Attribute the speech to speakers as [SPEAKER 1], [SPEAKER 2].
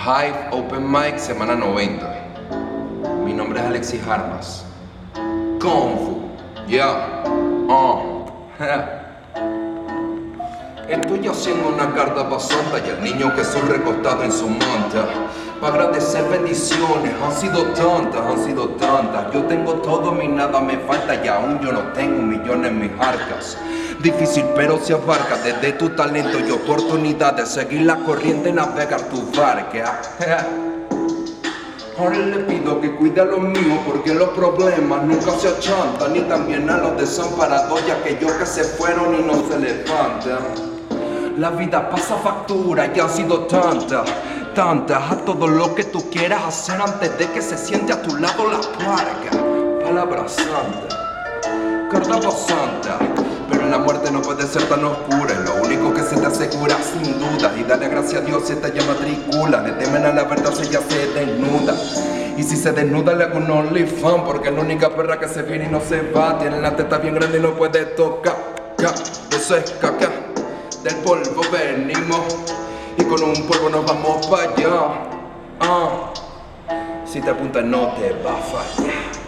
[SPEAKER 1] Hive Open Mic, semana 90. Mi nombre es Alexis Armas. Kung Fu. Yeah. Uh. Estoy haciendo una carta pasanta y el niño Jesús recostado en su manta. Para agradecer bendiciones, han sido tantas, han sido tantas. Yo tengo todo, mi nada me falta y aún yo no tengo millón en mis arcas. Difícil pero se abarca desde tu talento y oportunidad de seguir la corriente, navegar tu barca. Ahora le pido que cuide a los míos porque los problemas nunca se achantan ni también a los desamparados y aquellos que se fueron y no se levantan. La vida pasa factura y han sido tantas, tantas a todo lo que tú quieras hacer antes de que se siente a tu lado la plaga. Palabra santa, carta santa. Pero la muerte no puede ser tan oscura, es lo único que se te asegura sin duda. Y dale gracias a Dios si esta ya matricula, le temen a la verdad si ella se desnuda. Y si se desnuda le hago un OnlyFans, porque es la única perra que se viene y no se va. Tiene la teta bien grande y no puede tocar. Ya, eso es caca, del polvo venimos. Y con un polvo nos vamos para allá. Ah, si te apuntas no te va a fallar.